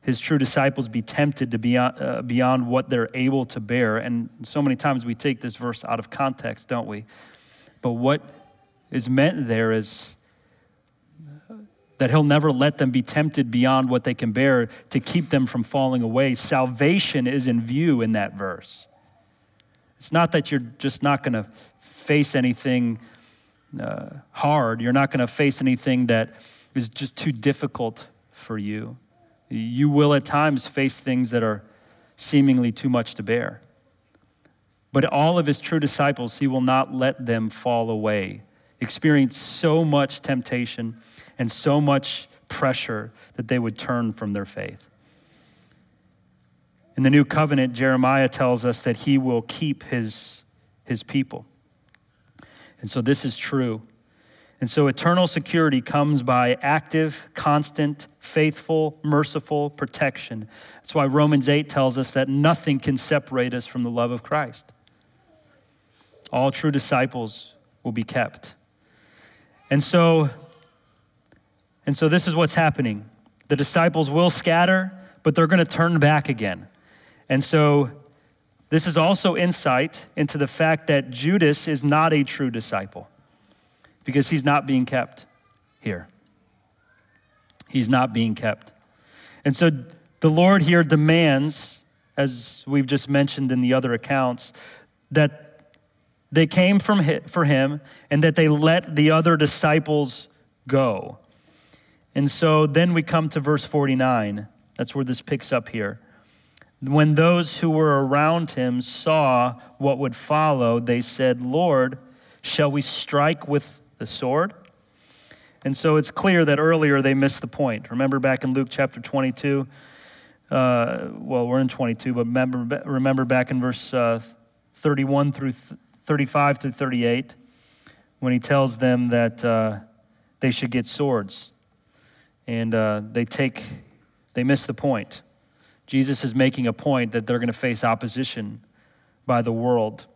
his true disciples be tempted to beyond, uh, beyond what they're able to bear. And so many times we take this verse out of context, don't we? But what is meant there is that he'll never let them be tempted beyond what they can bear to keep them from falling away. Salvation is in view in that verse. It's not that you're just not going to face anything uh, hard, you're not going to face anything that is just too difficult for you. You will at times face things that are seemingly too much to bear. But all of his true disciples, he will not let them fall away, experience so much temptation and so much pressure that they would turn from their faith. In the new covenant, Jeremiah tells us that he will keep his, his people. And so this is true. And so eternal security comes by active, constant, faithful, merciful protection. That's why Romans 8 tells us that nothing can separate us from the love of Christ. All true disciples will be kept. And so and so this is what's happening. The disciples will scatter, but they're going to turn back again. And so this is also insight into the fact that Judas is not a true disciple because he's not being kept here. He's not being kept. And so the Lord here demands, as we've just mentioned in the other accounts, that they came from for him and that they let the other disciples go. And so then we come to verse 49. That's where this picks up here. When those who were around him saw what would follow, they said, Lord, shall we strike with the sword? And so it's clear that earlier they missed the point. Remember back in Luke chapter 22? Uh, well, we're in 22, but remember, remember back in verse uh, 31 through th- 35 through 38 when he tells them that uh, they should get swords and uh, they take, they miss the point. Jesus is making a point that they're going to face opposition by the world,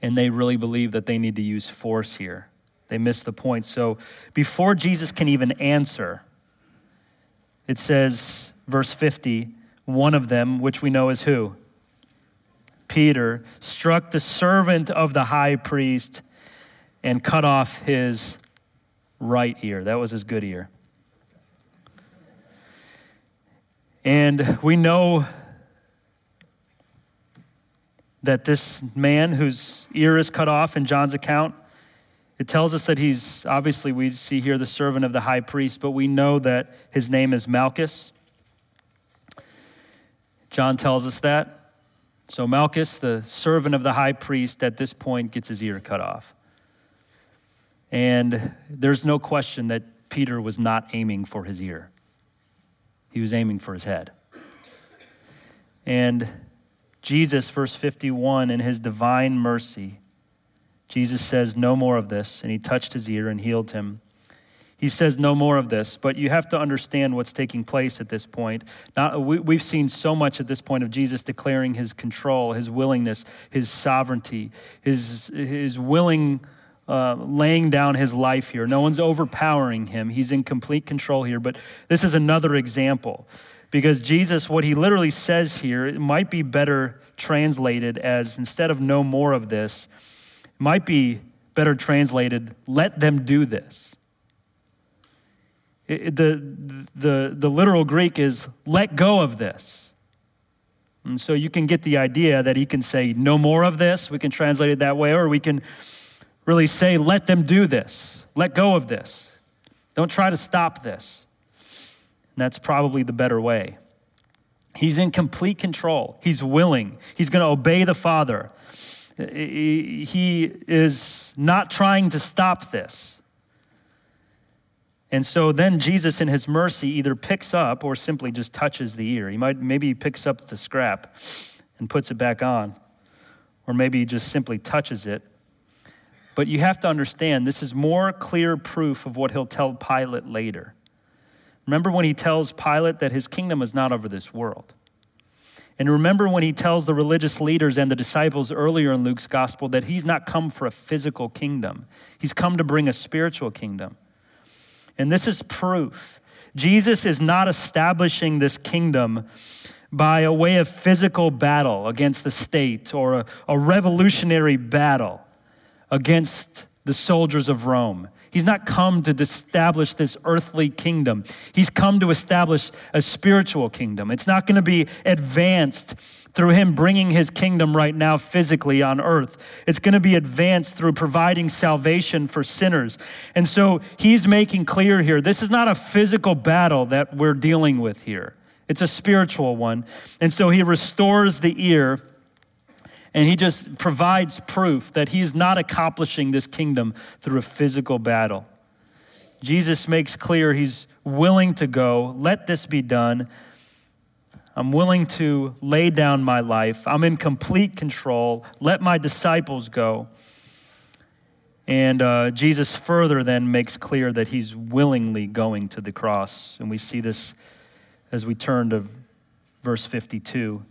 and they really believe that they need to use force here. They miss the point. So before Jesus can even answer, it says, verse 50, one of them, which we know is who? Peter, struck the servant of the high priest and cut off his right ear. That was his good ear. And we know that this man whose ear is cut off in John's account, it tells us that he's obviously, we see here the servant of the high priest, but we know that his name is Malchus. John tells us that. So Malchus, the servant of the high priest, at this point gets his ear cut off. And there's no question that Peter was not aiming for his ear. He was aiming for his head. And Jesus, verse 51, in his divine mercy, Jesus says, No more of this. And he touched his ear and healed him. he says no more of this, but you have to understand what's taking place at this point. Not, we, have seen so much at this point of Jesus declaring his control, his willingness, his sovereignty, his, his willing uh, laying down his life here. No one's overpowering him. He's in complete control here. But this is another example because Jesus, what he literally says here, it might be better translated as instead of no more of this, might be better translated, let them do this. It, the, the, the literal Greek is let go of this. And so you can get the idea that he can say no more of this. We can translate it that way, or we can really say, let them do this. Let go of this. Don't try to stop this. And that's probably the better way. He's in complete control. He's willing. He's going to obey the Father. He is not trying to stop this. And so then Jesus, in his mercy, either picks up or simply just touches the ear. He might, maybe he picks up the scrap and puts it back on, or maybe he just simply touches it. But you have to understand, this is more clear proof of what he'll tell Pilate later. Remember when he tells Pilate that his kingdom is not over this world. And remember when he tells the religious leaders and the disciples earlier in Luke's gospel that he's not come for a physical kingdom, he's come to bring a spiritual kingdom. And this is proof. Jesus is not establishing this kingdom by a way of physical battle against the state or a, a revolutionary battle against the soldiers of Rome. He's not come to establish this earthly kingdom. He's come to establish a spiritual kingdom. It's not going to be advanced through him bringing his kingdom right now physically on earth. It's going to be advanced through providing salvation for sinners. And so he's making clear here this is not a physical battle that we're dealing with here, it's a spiritual one. And so he restores the ear. And he just provides proof that he's not accomplishing this kingdom through a physical battle. Jesus makes clear he's willing to go. Let this be done. I'm willing to lay down my life. I'm in complete control. Let my disciples go. And uh, Jesus further then makes clear that he's willingly going to the cross. And we see this as we turn to verse 52.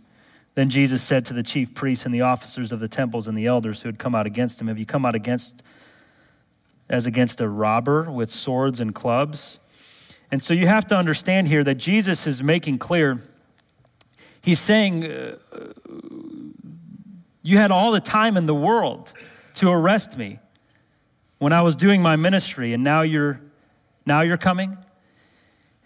Then Jesus said to the chief priests and the officers of the temples and the elders who had come out against him, Have you come out against as against a robber with swords and clubs? And so you have to understand here that Jesus is making clear He's saying, uh, You had all the time in the world to arrest me when I was doing my ministry, and now you're, now you're coming?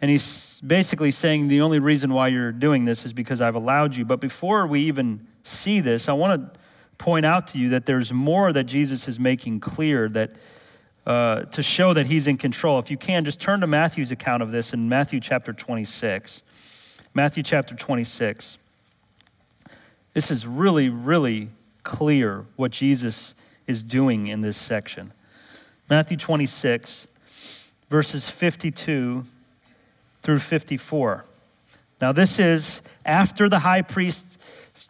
And he's basically saying the only reason why you're doing this is because I've allowed you. But before we even see this, I want to point out to you that there's more that Jesus is making clear that uh, to show that he's in control. If you can, just turn to Matthew's account of this in Matthew chapter 26. Matthew chapter 26. This is really, really clear what Jesus is doing in this section. Matthew 26, verses 52 through 54. Now, this is after the high priest,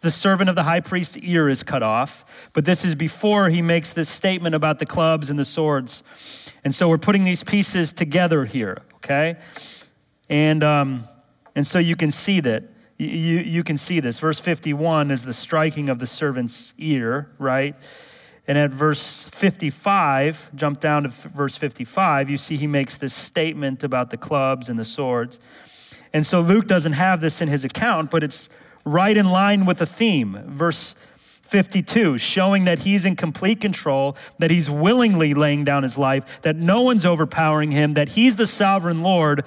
the servant of the high priest's ear is cut off, but this is before he makes this statement about the clubs and the swords. And so we're putting these pieces together here, okay? And um, and so you can see that. You, you can see this. Verse 51 is the striking of the servant's ear, right? And at verse 55, jump down to verse 55, you see he makes this statement about the clubs and the swords. And so Luke doesn't have this in his account, but it's right in line with the theme. Verse 52, showing that he's in complete control, that he's willingly laying down his life, that no one's overpowering him, that he's the sovereign Lord,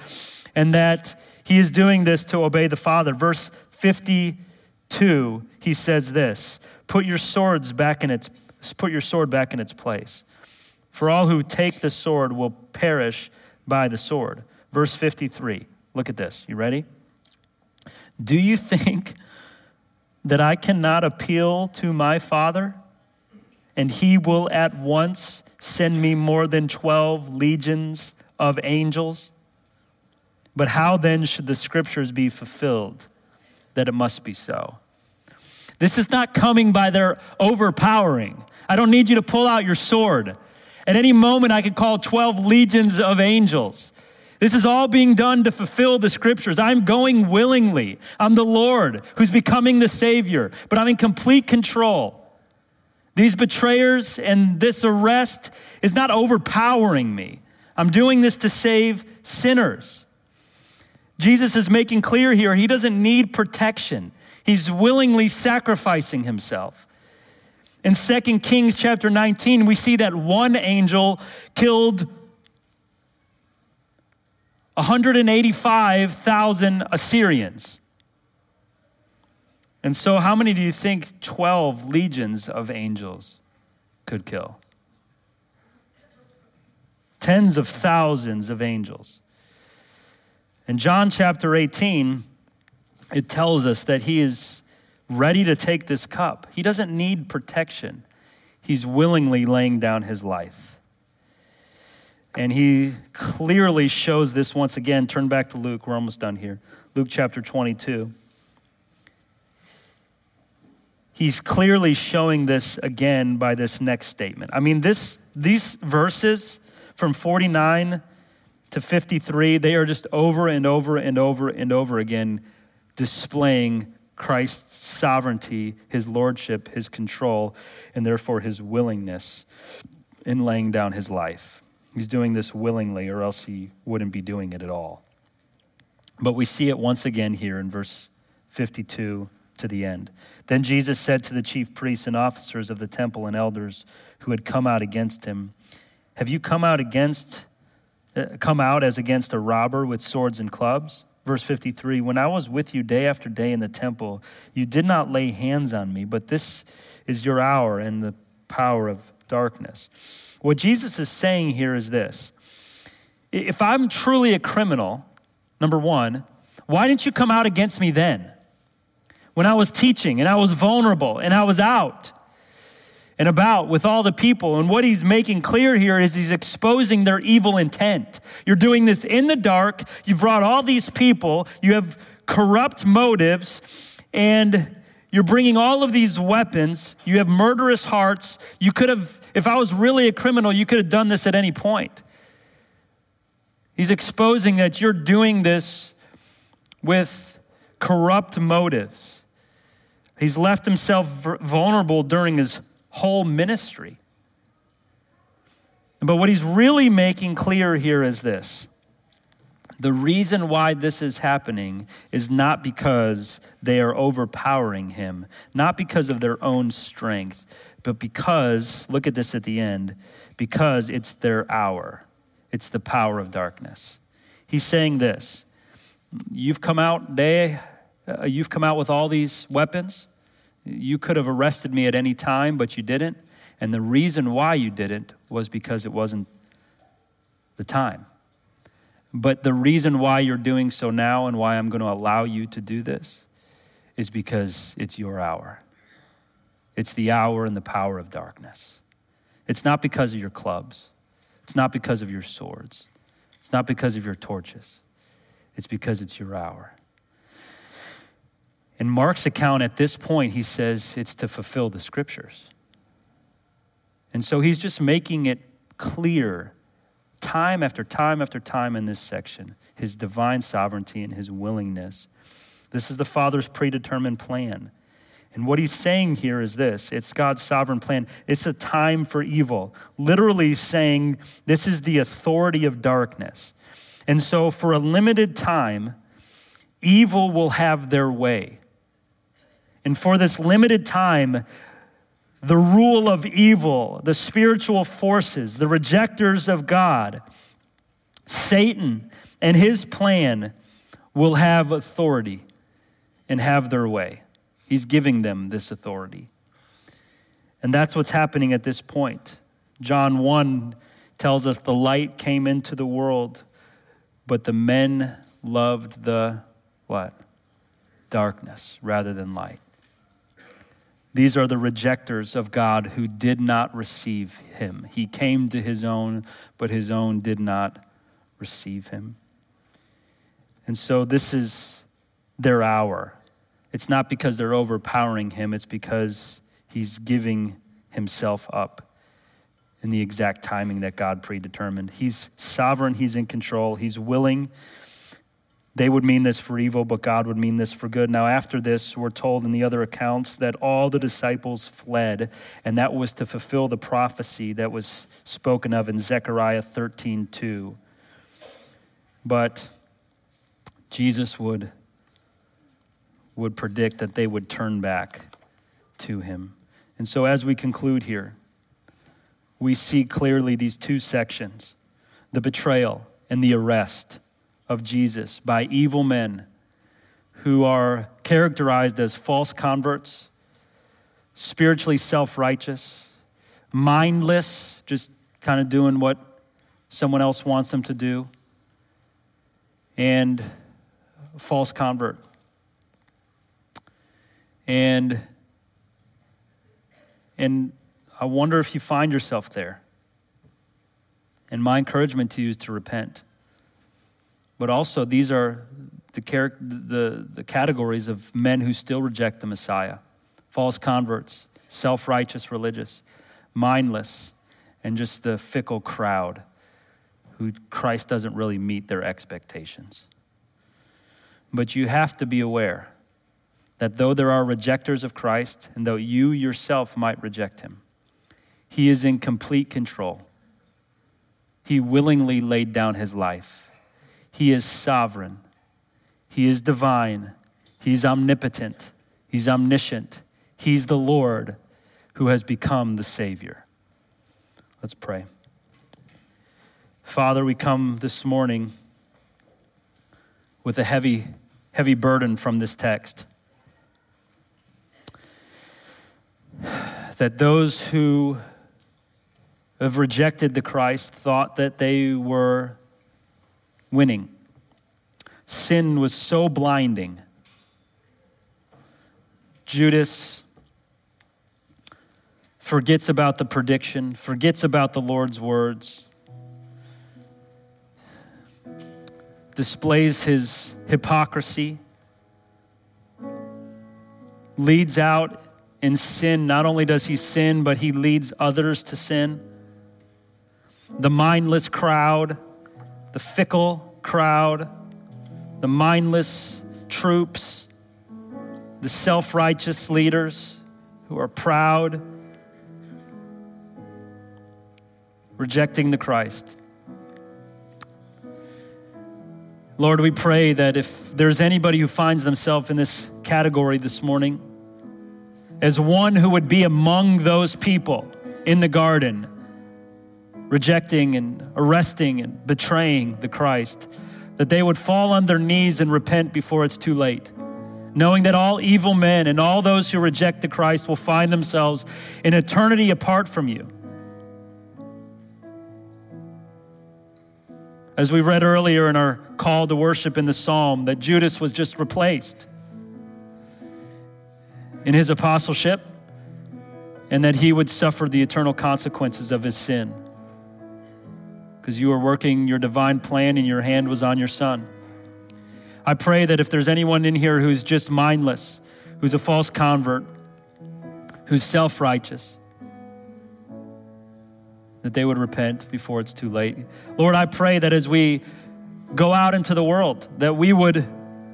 and that he is doing this to obey the Father. Verse 52, he says this Put your swords back in its put your sword back in its place. For all who take the sword will perish by the sword. Verse 53. Look at this. You ready? Do you think that I cannot appeal to my Father and he will at once send me more than 12 legions of angels? But how then should the scriptures be fulfilled that it must be so? This is not coming by their overpowering. I don't need you to pull out your sword. At any moment, I could call 12 legions of angels. This is all being done to fulfill the scriptures. I'm going willingly. I'm the Lord who's becoming the Savior, but I'm in complete control. These betrayers and this arrest is not overpowering me. I'm doing this to save sinners. Jesus is making clear here he doesn't need protection. He's willingly sacrificing himself. In 2 Kings chapter 19, we see that one angel killed 185,000 Assyrians. And so, how many do you think 12 legions of angels could kill? Tens of thousands of angels. In John chapter 18, it tells us that he is ready to take this cup. He doesn't need protection, he's willingly laying down his life. And he clearly shows this once again. Turn back to Luke. We're almost done here. Luke chapter 22. He's clearly showing this again by this next statement. I mean, this, these verses from 49 to 53, they are just over and over and over and over again displaying Christ's sovereignty, his lordship, his control, and therefore his willingness in laying down his life. He's doing this willingly, or else he wouldn't be doing it at all. But we see it once again here in verse 52 to the end. Then Jesus said to the chief priests and officers of the temple and elders who had come out against him, Have you come out against uh, come out as against a robber with swords and clubs? Verse 53 When I was with you day after day in the temple, you did not lay hands on me, but this is your hour and the power of darkness. What Jesus is saying here is this If I'm truly a criminal, number one, why didn't you come out against me then? When I was teaching and I was vulnerable and I was out and about with all the people. And what he's making clear here is he's exposing their evil intent. You're doing this in the dark. You've brought all these people. You have corrupt motives. And you're bringing all of these weapons. You have murderous hearts. You could have, if I was really a criminal, you could have done this at any point. He's exposing that you're doing this with corrupt motives. He's left himself vulnerable during his whole ministry. But what he's really making clear here is this the reason why this is happening is not because they are overpowering him, not because of their own strength, but because, look at this at the end, because it's their hour. It's the power of darkness. He's saying this You've come out day, uh, you've come out with all these weapons. You could have arrested me at any time, but you didn't. And the reason why you didn't was because it wasn't the time. But the reason why you're doing so now and why I'm going to allow you to do this is because it's your hour. It's the hour and the power of darkness. It's not because of your clubs. It's not because of your swords. It's not because of your torches. It's because it's your hour. In Mark's account, at this point, he says it's to fulfill the scriptures. And so he's just making it clear time after time after time in this section his divine sovereignty and his willingness. This is the Father's predetermined plan. And what he's saying here is this it's God's sovereign plan. It's a time for evil. Literally saying this is the authority of darkness. And so, for a limited time, evil will have their way. And for this limited time, the rule of evil, the spiritual forces, the rejectors of God, Satan and his plan will have authority and have their way. He's giving them this authority. And that's what's happening at this point. John 1 tells us the light came into the world, but the men loved the what? Darkness rather than light. These are the rejectors of God who did not receive him. He came to his own, but his own did not receive him. And so this is their hour. It's not because they're overpowering him, it's because he's giving himself up in the exact timing that God predetermined. He's sovereign, He's in control, He's willing. They would mean this for evil, but God would mean this for good. Now, after this, we're told in the other accounts that all the disciples fled, and that was to fulfill the prophecy that was spoken of in Zechariah 13 2. But Jesus would, would predict that they would turn back to him. And so, as we conclude here, we see clearly these two sections the betrayal and the arrest of Jesus by evil men who are characterized as false converts, spiritually self righteous, mindless, just kind of doing what someone else wants them to do, and false convert. And and I wonder if you find yourself there. And my encouragement to you is to repent. But also, these are the, char- the, the categories of men who still reject the Messiah false converts, self righteous religious, mindless, and just the fickle crowd who Christ doesn't really meet their expectations. But you have to be aware that though there are rejectors of Christ, and though you yourself might reject him, he is in complete control. He willingly laid down his life. He is sovereign. He is divine. He's omnipotent. He's omniscient. He's the Lord who has become the Savior. Let's pray. Father, we come this morning with a heavy, heavy burden from this text. That those who have rejected the Christ thought that they were winning. Sin was so blinding. Judas forgets about the prediction, forgets about the Lord's words, displays his hypocrisy, leads out in sin. Not only does he sin, but he leads others to sin the mindless crowd, the fickle crowd, the mindless troops, the self righteous leaders who are proud, rejecting the Christ. Lord, we pray that if there's anybody who finds themselves in this category this morning, as one who would be among those people in the garden, rejecting and arresting and betraying the Christ, that they would fall on their knees and repent before it's too late. Knowing that all evil men and all those who reject the Christ will find themselves in eternity apart from you. As we read earlier in our call to worship in the psalm, that Judas was just replaced in his apostleship and that he would suffer the eternal consequences of his sin because you were working your divine plan and your hand was on your son. I pray that if there's anyone in here who's just mindless, who's a false convert, who's self righteous, that they would repent before it's too late. Lord, I pray that as we go out into the world, that we would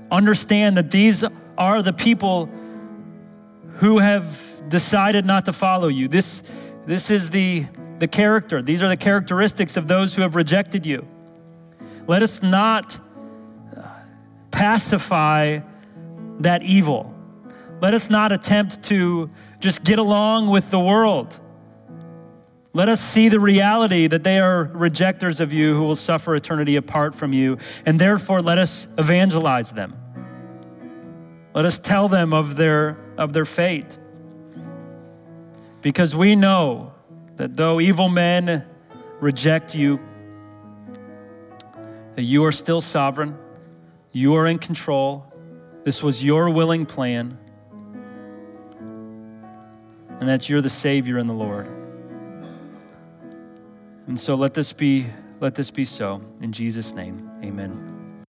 understand that these are the people who have decided not to follow you. This, this is the the character. These are the characteristics of those who have rejected you. Let us not uh, pacify that evil. Let us not attempt to just get along with the world. Let us see the reality that they are rejectors of you who will suffer eternity apart from you, and therefore let us evangelize them. Let us tell them of their, of their fate. Because we know that though evil men reject you, that you are still sovereign, you are in control. This was your willing plan, and that you're the Savior and the Lord. And so let this be let this be so in Jesus name. Amen.